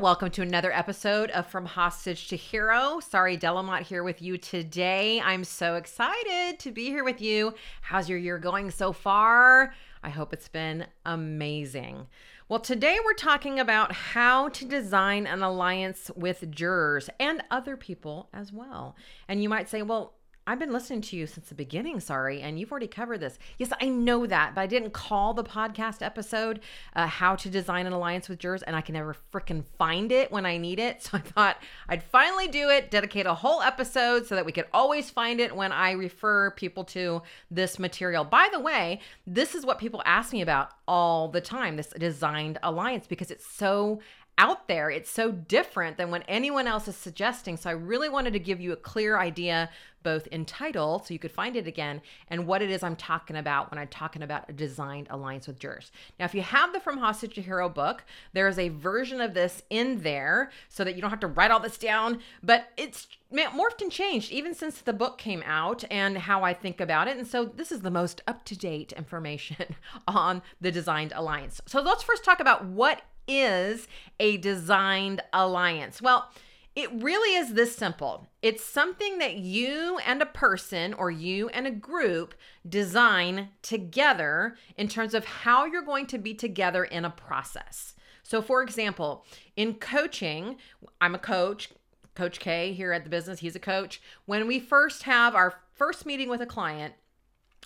Welcome to another episode of From Hostage to Hero. Sari de la Motte here with you today. I'm so excited to be here with you. How's your year going so far? I hope it's been amazing. Well, today we're talking about how to design an alliance with jurors and other people as well. And you might say, well, I've been listening to you since the beginning, Sari, and you've already covered this. Yes, I know that, but I didn't call the podcast episode uh, How to Design an Alliance with Jurors, and I can never freaking find it when I need it. So I thought I'd finally do it, dedicate a whole episode so that we could always find it when I refer people to this material. By the way, this is what people ask me about all the time this designed alliance because it's so out there. It's so different than what anyone else is suggesting. So I really wanted to give you a clear idea, both in title, so you could find it again, and what it is I'm talking about when I'm talking about a designed alliance with jurors. Now, if you have the From Hostage to Hero book, there is a version of this in there so that you don't have to write all this down, but it's morphed and changed even since the book came out and how I think about it. And so this is the most up to date information on the designed alliance. So let's first talk about what is a designed alliance? Well, it really is this simple. It's something that you and a person or you and a group design together in terms of how you're going to be together in a process. So, for example, in coaching, I'm a coach, Coach K here at the business, he's a coach. When we first have our first meeting with a client,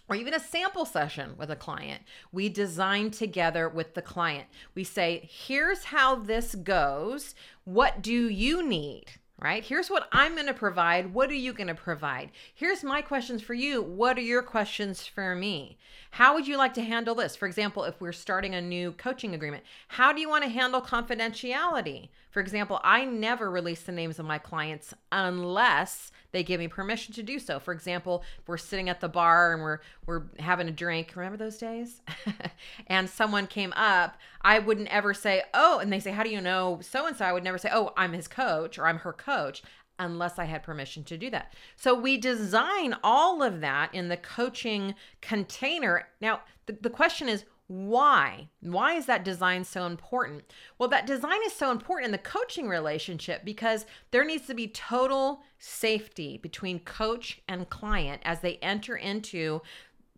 or even a sample session with a client, we design together with the client. We say, here's how this goes. What do you need? Right? Here's what I'm going to provide. What are you going to provide? Here's my questions for you. What are your questions for me? How would you like to handle this? For example, if we're starting a new coaching agreement, how do you want to handle confidentiality? For example, I never release the names of my clients unless they give me permission to do so. For example, we're sitting at the bar and we're we're having a drink, remember those days? and someone came up, I wouldn't ever say, "Oh," and they say, "How do you know so and so?" I would never say, "Oh, I'm his coach" or "I'm her coach." unless I had permission to do that. So we design all of that in the coaching container. Now, the, the question is, why? Why is that design so important? Well, that design is so important in the coaching relationship because there needs to be total safety between coach and client as they enter into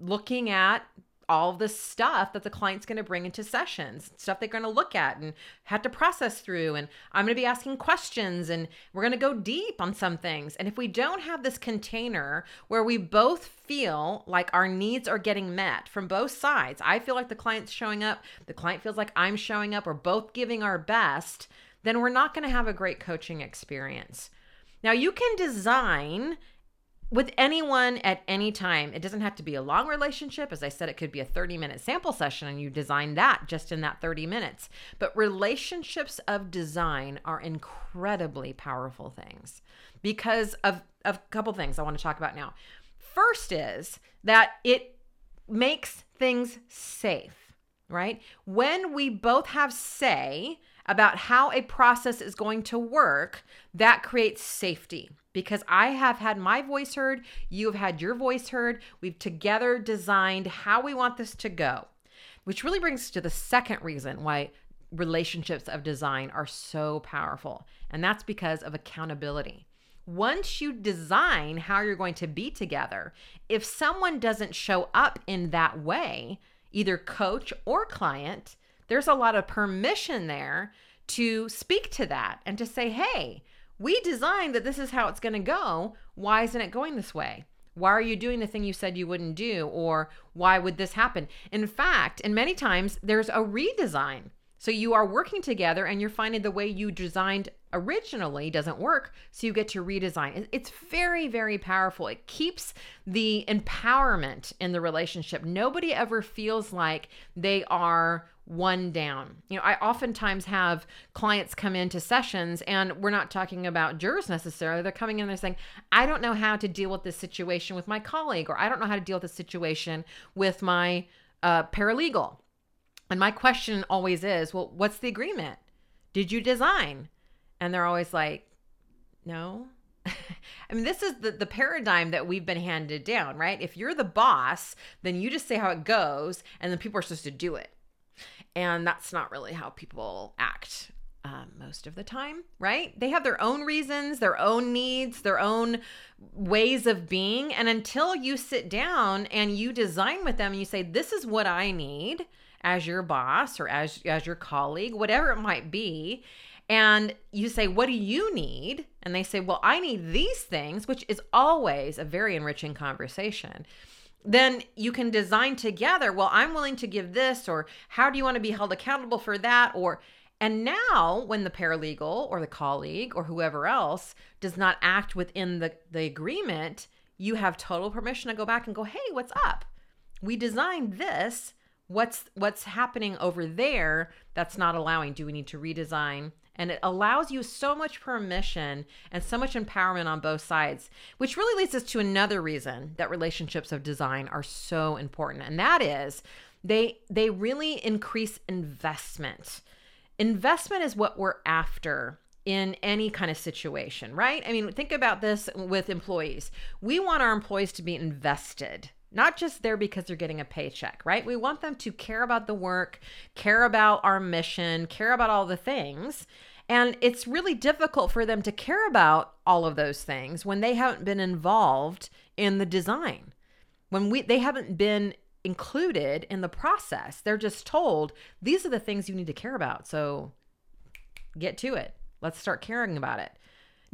looking at all the stuff that the client's going to bring into sessions, stuff they're going to look at and have to process through. And I'm going to be asking questions and we're going to go deep on some things. And if we don't have this container where we both feel like our needs are getting met from both sides, I feel like the client's showing up, the client feels like I'm showing up, we're both giving our best, then we're not going to have a great coaching experience. Now, you can design with anyone at any time. It doesn't have to be a long relationship. As I said, it could be a 30 minute sample session and you design that just in that 30 minutes. But relationships of design are incredibly powerful things because of, of a couple things I want to talk about now. First is that it makes things safe, right? When we both have say about how a process is going to work, that creates safety because I have had my voice heard, you have had your voice heard. We've together designed how we want this to go, which really brings to the second reason why relationships of design are so powerful, and that's because of accountability. Once you design how you're going to be together, if someone doesn't show up in that way, either coach or client, there's a lot of permission there to speak to that and to say, hey, we designed that this is how it's going to go. Why isn't it going this way? Why are you doing the thing you said you wouldn't do? Or why would this happen? In fact, and many times there's a redesign. So you are working together and you're finding the way you designed originally doesn't work. So you get to redesign. It's very, very powerful. It keeps the empowerment in the relationship. Nobody ever feels like they are one down. You know, I oftentimes have clients come into sessions and we're not talking about jurors necessarily. They're coming in, and they're saying, I don't know how to deal with this situation with my colleague, or I don't know how to deal with this situation with my uh, paralegal. And my question always is, well, what's the agreement? Did you design? And they're always like, no. I mean, this is the, the paradigm that we've been handed down, right? If you're the boss, then you just say how it goes, and then people are supposed to do it. And that's not really how people act um, most of the time, right? They have their own reasons, their own needs, their own ways of being. And until you sit down and you design with them and you say, This is what I need as your boss or as, as your colleague, whatever it might be. And you say, What do you need? And they say, Well, I need these things, which is always a very enriching conversation then you can design together well i'm willing to give this or how do you want to be held accountable for that or and now when the paralegal or the colleague or whoever else does not act within the, the agreement you have total permission to go back and go hey what's up? We designed this. What's what's happening over there that's not allowing? Do we need to redesign and it allows you so much permission and so much empowerment on both sides, which really leads us to another reason that relationships of design are so important. And that is they they really increase investment. Investment is what we're after in any kind of situation, right? I mean, think about this with employees. We want our employees to be invested not just there because they're getting a paycheck, right? We want them to care about the work, care about our mission, care about all the things. And it's really difficult for them to care about all of those things when they haven't been involved in the design. When we they haven't been included in the process. They're just told these are the things you need to care about. So get to it. Let's start caring about it.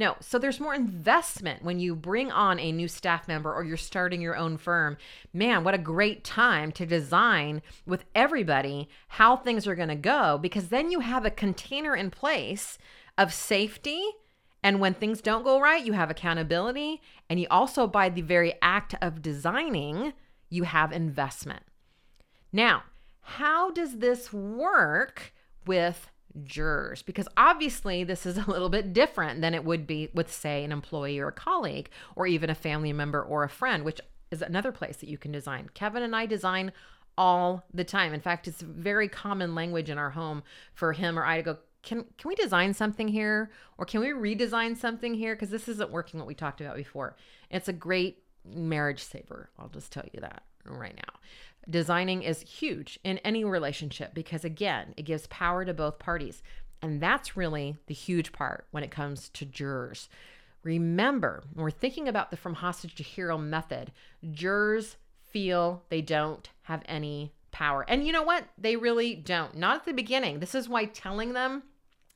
No, so there's more investment when you bring on a new staff member or you're starting your own firm. Man, what a great time to design with everybody how things are going to go because then you have a container in place of safety. And when things don't go right, you have accountability. And you also, by the very act of designing, you have investment. Now, how does this work with jurors because obviously this is a little bit different than it would be with say an employee or a colleague or even a family member or a friend which is another place that you can design. Kevin and i design all the time. In fact it's very common language in our home for him or i to go can can we design something here? Or can we redesign something here? Because this isn't working what we talked about before. It's a great marriage saver i'll just tell you that right now Designing is huge in any relationship because, again, it gives power to both parties. And that's really the huge part when it comes to jurors. Remember, when we're thinking about the from hostage to hero method, jurors feel they don't have any power. And you know what? They really don't. Not at the beginning. This is why telling them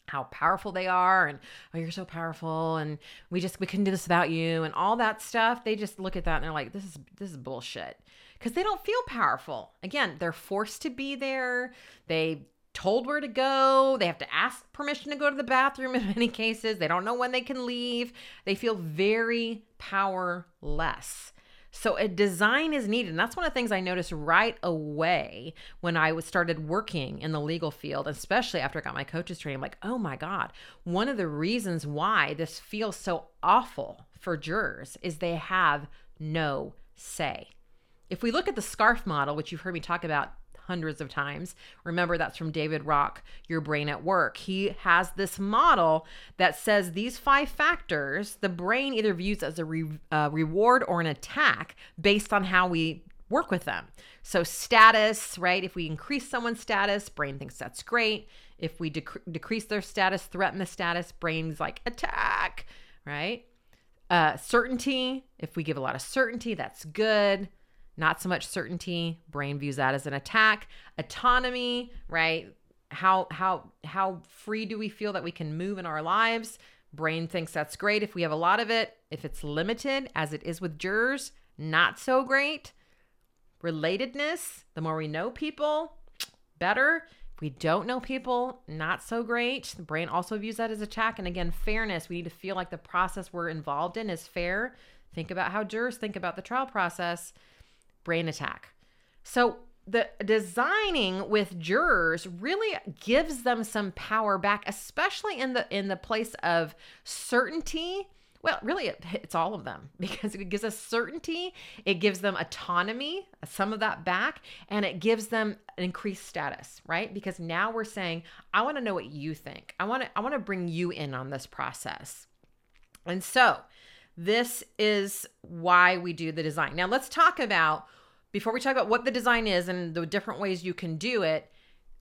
how powerful they are and oh you're so powerful and we just we couldn't do this without you and all that stuff they just look at that and they're like this is this is bullshit because they don't feel powerful. Again, they're forced to be there. They told where to go. They have to ask permission to go to the bathroom in many cases. They don't know when they can leave. They feel very powerless. So a design is needed. And that's one of the things I noticed right away when I was started working in the legal field, especially after I got my coaches training. I'm like, oh my God, one of the reasons why this feels so awful for jurors is they have no say. If we look at the SCARF model, which you've heard me talk about hundreds of times, remember that's from David Rock, Your Brain at Work. He has this model that says these five factors the brain either views as a re- uh, reward or an attack based on how we work with them. So, status, right? If we increase someone's status, brain thinks that's great. If we dec- decrease their status, threaten the status, brain's like attack, right? Uh, certainty, if we give a lot of certainty, that's good not so much certainty. Brain views that as an attack. Autonomy right? How how how free do we feel that we can move in our lives? Brain thinks that's great if we have a lot of it. If it's limited as it is with jurors not so great. Relatedness the more we know people better. If we don't know people not so great. The brain also views that as attack. And again fairness. We need to feel like the process we're involved in is fair. Think about how jurors think about the trial process brain attack. So, the designing with jurors really gives them some power back especially in the in the place of certainty. Well really it, it's all of them because it gives us certainty it gives them autonomy some of that back and it gives them an increased status right? Because now we're saying i want to know what you think. I want to i want to bring you in on this process. And so this is why we do the design now let's talk about before we talk about what the design is and the different ways you can do it,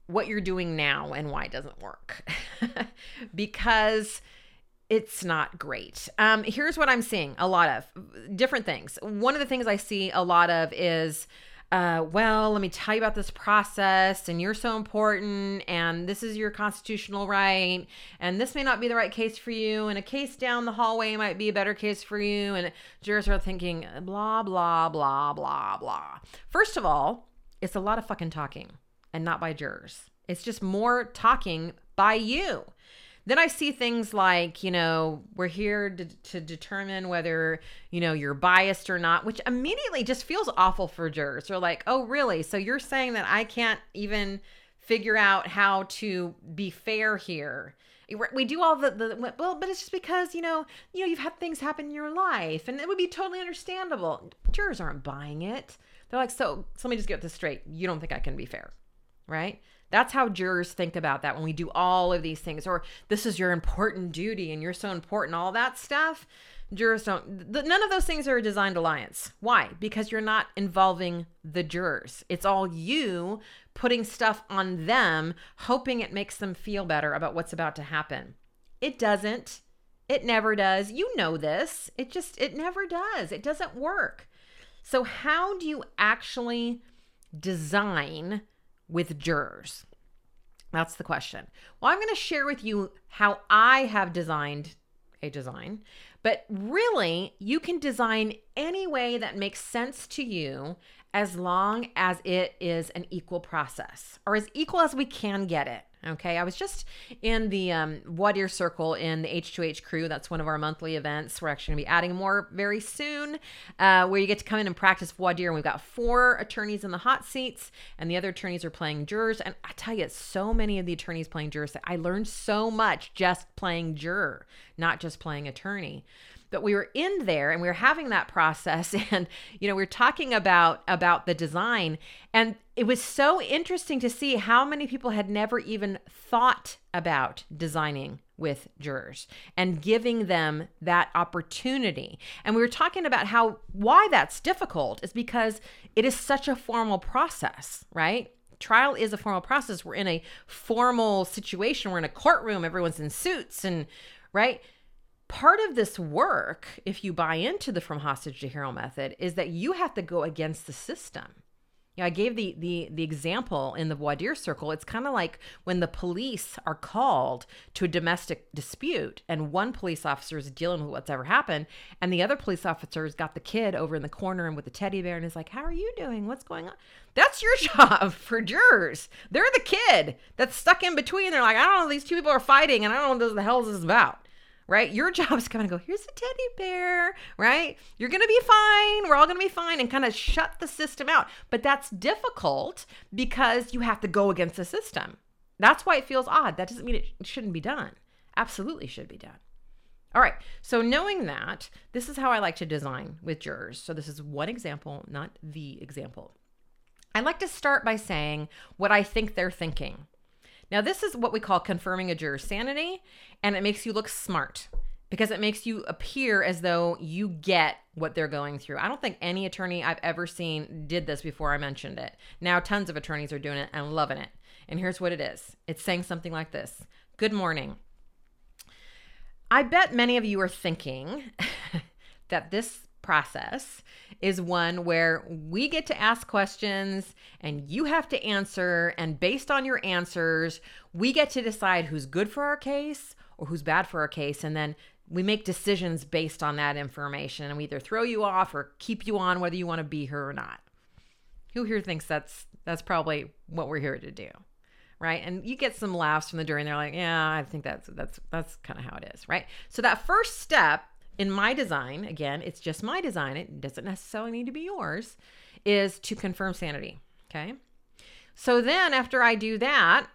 what you're doing now and why it doesn't work. because it's not great. Um, here's what I'm seeing a lot of different things. One of the things I see a lot of is uh, well, let me tell you about this process, and you're so important, and this is your constitutional right, and this may not be the right case for you, and a case down the hallway might be a better case for you. And jurors are thinking, blah, blah, blah, blah, blah. First of all, it's a lot of fucking talking, and not by jurors. It's just more talking by you. Then I see things like, you know, we're here to, to determine whether, you know, you're biased or not, which immediately just feels awful for jurors. They're like, oh, really? So you're saying that I can't even figure out how to be fair here? we do all the, the well but it's just because you know you know you've had things happen in your life and it would be totally understandable jurors aren't buying it they're like so, so let me just get this straight you don't think i can be fair right that's how jurors think about that when we do all of these things, or this is your important duty and you're so important, all that stuff. Jurors don't, the, none of those things are a designed alliance. Why? Because you're not involving the jurors. It's all you putting stuff on them, hoping it makes them feel better about what's about to happen. It doesn't. It never does. You know this. It just, it never does. It doesn't work. So, how do you actually design with jurors? That's the question. Well, I'm going to share with you how I have designed a design, but really, you can design any way that makes sense to you as long as it is an equal process or as equal as we can get it. Okay, I was just in the um, Voir dire Circle in the H2H crew. That's one of our monthly events. We're actually going to be adding more very soon, uh, where you get to come in and practice voir dire. And we've got four attorneys in the hot seats, and the other attorneys are playing jurors. And I tell you, so many of the attorneys playing jurors, I learned so much just playing juror, not just playing attorney but we were in there and we were having that process and you know we are talking about about the design and it was so interesting to see how many people had never even thought about designing with jurors and giving them that opportunity. And we were talking about how why that's difficult is because it is such a formal process, right? Trial is a formal process. We're in a formal situation. We're in a courtroom. Everyone's in suits and right? part of this work, if you buy into the from hostage to hero method, is that you have to go against the system. You know, I gave the the the example in the dire circle. It's kind of like when the police are called to a domestic dispute, and one police officer is dealing with what's ever happened, and the other police officer's got the kid over in the corner and with the teddy bear, and is like, "How are you doing? What's going on?" That's your job for jurors. They're the kid that's stuck in between. They're like, "I don't know. These two people are fighting, and I don't know what the hell is this is about." Right? Your job is kind of go, here's a teddy bear, right? You're going to be fine. We're all going to be fine and kind of shut the system out. But that's difficult because you have to go against the system. That's why it feels odd. That doesn't mean it shouldn't be done. Absolutely should be done. All right. So, knowing that, this is how I like to design with jurors. So, this is one example, not the example. I like to start by saying what I think they're thinking. Now, this is what we call confirming a juror's sanity, and it makes you look smart because it makes you appear as though you get what they're going through. I don't think any attorney I've ever seen did this before I mentioned it. Now, tons of attorneys are doing it and loving it. And here's what it is it's saying something like this Good morning. I bet many of you are thinking that this process is one where we get to ask questions and you have to answer. And based on your answers, we get to decide who's good for our case or who's bad for our case. And then we make decisions based on that information and we either throw you off or keep you on whether you want to be here or not. Who here thinks that's that's probably what we're here to do? Right? And you get some laughs from the jury and they're like, "Yeah, I think that's that's that's kind of how it is." Right? So that first step in my design, again, it's just my design, it doesn't necessarily need to be yours, is to confirm sanity. Okay. So then after I do that,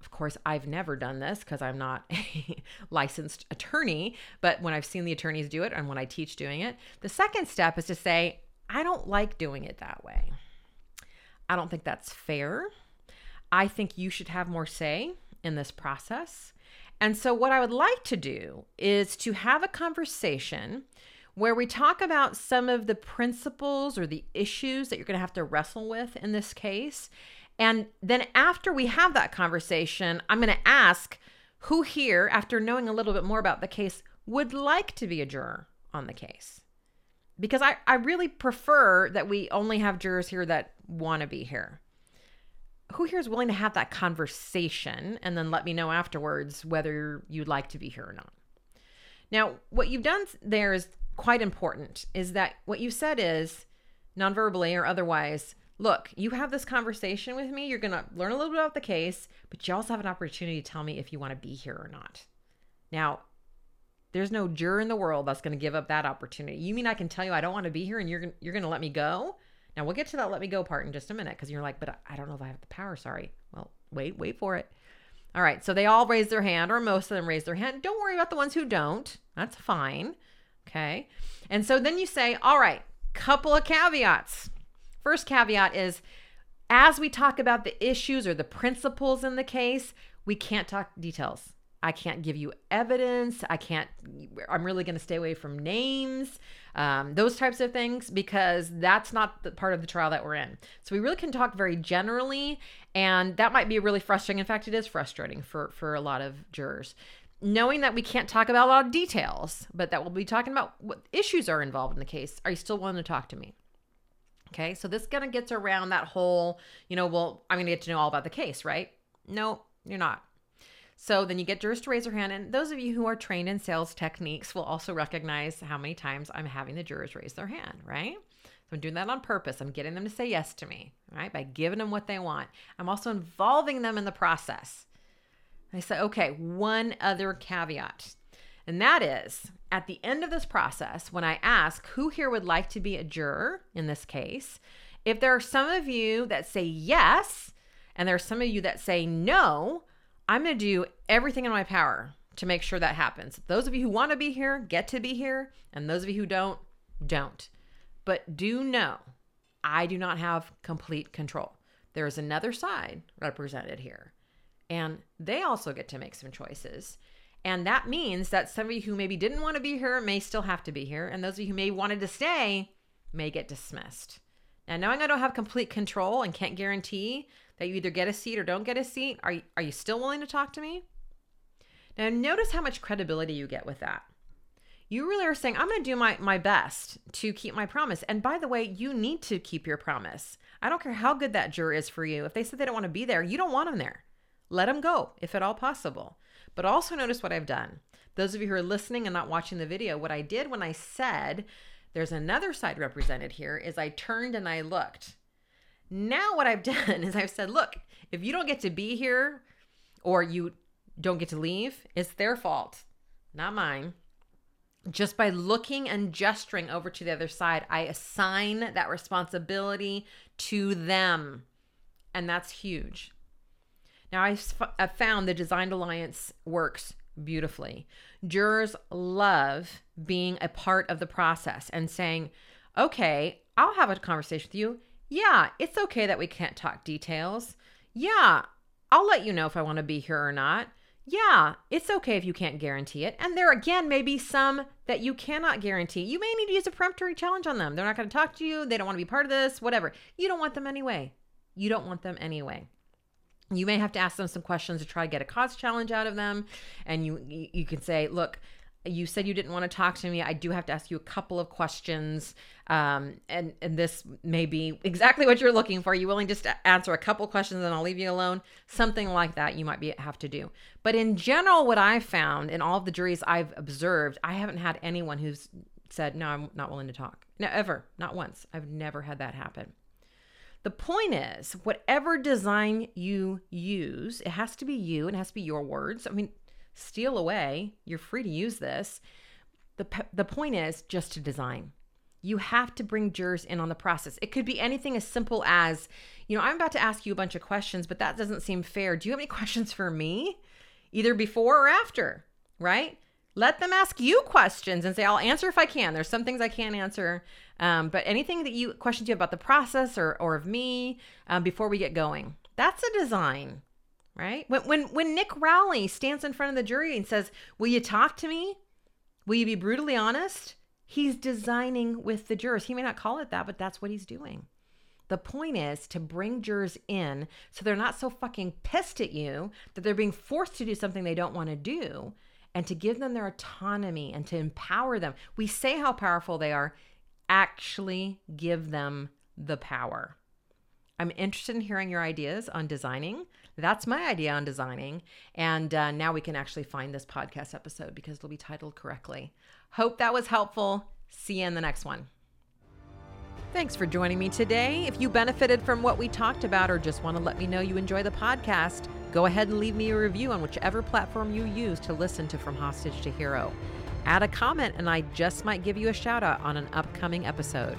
of course, I've never done this because I'm not a licensed attorney, but when I've seen the attorneys do it and when I teach doing it, the second step is to say, I don't like doing it that way. I don't think that's fair. I think you should have more say in this process. And so, what I would like to do is to have a conversation where we talk about some of the principles or the issues that you're going to have to wrestle with in this case. And then, after we have that conversation, I'm going to ask who here, after knowing a little bit more about the case, would like to be a juror on the case. Because I, I really prefer that we only have jurors here that want to be here who here is willing to have that conversation and then let me know afterwards whether you'd like to be here or not? Now, what you've done there is quite important is that what you said is nonverbally or otherwise, look, you have this conversation with me, you're going to learn a little bit about the case, but you also have an opportunity to tell me if you want to be here or not. Now, there's no juror in the world that's going to give up that opportunity. You mean I can tell you I don't want to be here and you're you're going to let me go? Now we'll get to that let me go part in just a minute because you're like, but I don't know if I have the power. Sari. Well, wait, wait for it. All right. So they all raise their hand, or most of them raise their hand. Don't worry about the ones who don't. That's fine. Okay. And so then you say, all right, couple of caveats. First caveat is as we talk about the issues or the principles in the case, we can't talk details. I can't give you evidence. I can't, I'm really going to stay away from names, um, those types of things, because that's not the part of the trial that we're in. So we really can talk very generally, and that might be really frustrating. In fact, it is frustrating for, for a lot of jurors. Knowing that we can't talk about a lot of details, but that we'll be talking about what issues are involved in the case. Are you still willing to talk to me? Okay, so this kind of gets around that whole, you know, well, I'm going to get to know all about the case, right? No, you're not. So then you get jurors to raise their hand. And those of you who are trained in sales techniques will also recognize how many times I'm having the jurors raise their hand, right? So I'm doing that on purpose. I'm getting them to say yes to me, right? By giving them what they want. I'm also involving them in the process. I say, okay, one other caveat. And that is at the end of this process, when I ask who here would like to be a juror in this case, if there are some of you that say yes, and there are some of you that say no, I'm going to do everything in my power to make sure that happens. Those of you who want to be here, get to be here. And those of you who don't, don't. But do know, I do not have complete control. There is another side represented here. And they also get to make some choices. And that means that some of you who maybe didn't want to be here may still have to be here. And those of you who may wanted to stay may get dismissed. Now, knowing I don't have complete control and can't guarantee that you either get a seat or don't get a seat, are you, are you still willing to talk to me? Now, notice how much credibility you get with that. You really are saying, I'm going to do my, my best to keep my promise. And by the way, you need to keep your promise. I don't care how good that juror is for you. If they said they don't want to be there, you don't want them there. Let them go, if at all possible. But also notice what I've done. Those of you who are listening and not watching the video, what I did when I said there's another side represented here is I turned and I looked. Now, what I've done is I've said, look, if you don't get to be here or you don't get to leave, it's their fault, not mine. Just by looking and gesturing over to the other side, I assign that responsibility to them. And that's huge. Now, I've found the Designed Alliance works beautifully. Jurors love being a part of the process and saying, okay, I'll have a conversation with you. Yeah, it's okay that we can't talk details. Yeah, I'll let you know if I want to be here or not. Yeah, it's okay if you can't guarantee it. And there again may be some that you cannot guarantee. You may need to use a peremptory challenge on them. They're not going to talk to you. They don't want to be part of this, whatever. You don't want them anyway. You don't want them anyway. You may have to ask them some questions to try to get a cause challenge out of them. And you you can say, look, you said you didn't want to talk to me. I do have to ask you a couple of questions. Um, and, and this may be exactly what you're looking for. Are you willing just to answer a couple questions and I'll leave you alone? Something like that you might be have to do. But in general, what I've found in all of the juries I've observed, I haven't had anyone who's said, no, I'm not willing to talk. No, ever. Not once. I've never had that happen. The point is, whatever design you use, it has to be you, and it has to be your words. I mean, steal away. You're free to use this. The, the point is just to design. You have to bring jurors in on the process. It could be anything as simple as, you know, I'm about to ask you a bunch of questions, but that doesn't seem fair. Do you have any questions for me? Either before or after, right? Let them ask you questions and say, I'll answer if I can. There's some things I can't answer. Um, but anything that you questions you about the process or, or of me um, before we get going, that's a design, right? When, when, when Nick Rowley stands in front of the jury and says, Will you talk to me? Will you be brutally honest? He's designing with the jurors. He may not call it that, but that's what he's doing. The point is to bring jurors in so they're not so fucking pissed at you that they're being forced to do something they don't want to do and to give them their autonomy and to empower them. We say how powerful they are, actually give them the power. I'm interested in hearing your ideas on designing. That's my idea on designing. And uh, now we can actually find this podcast episode because it'll be titled correctly. Hope that was helpful. See you in the next one. Thanks for joining me today. If you benefited from what we talked about or just want to let me know you enjoy the podcast, go ahead and leave me a review on whichever platform you use to listen to From Hostage to Hero. Add a comment, and I just might give you a shout out on an upcoming episode.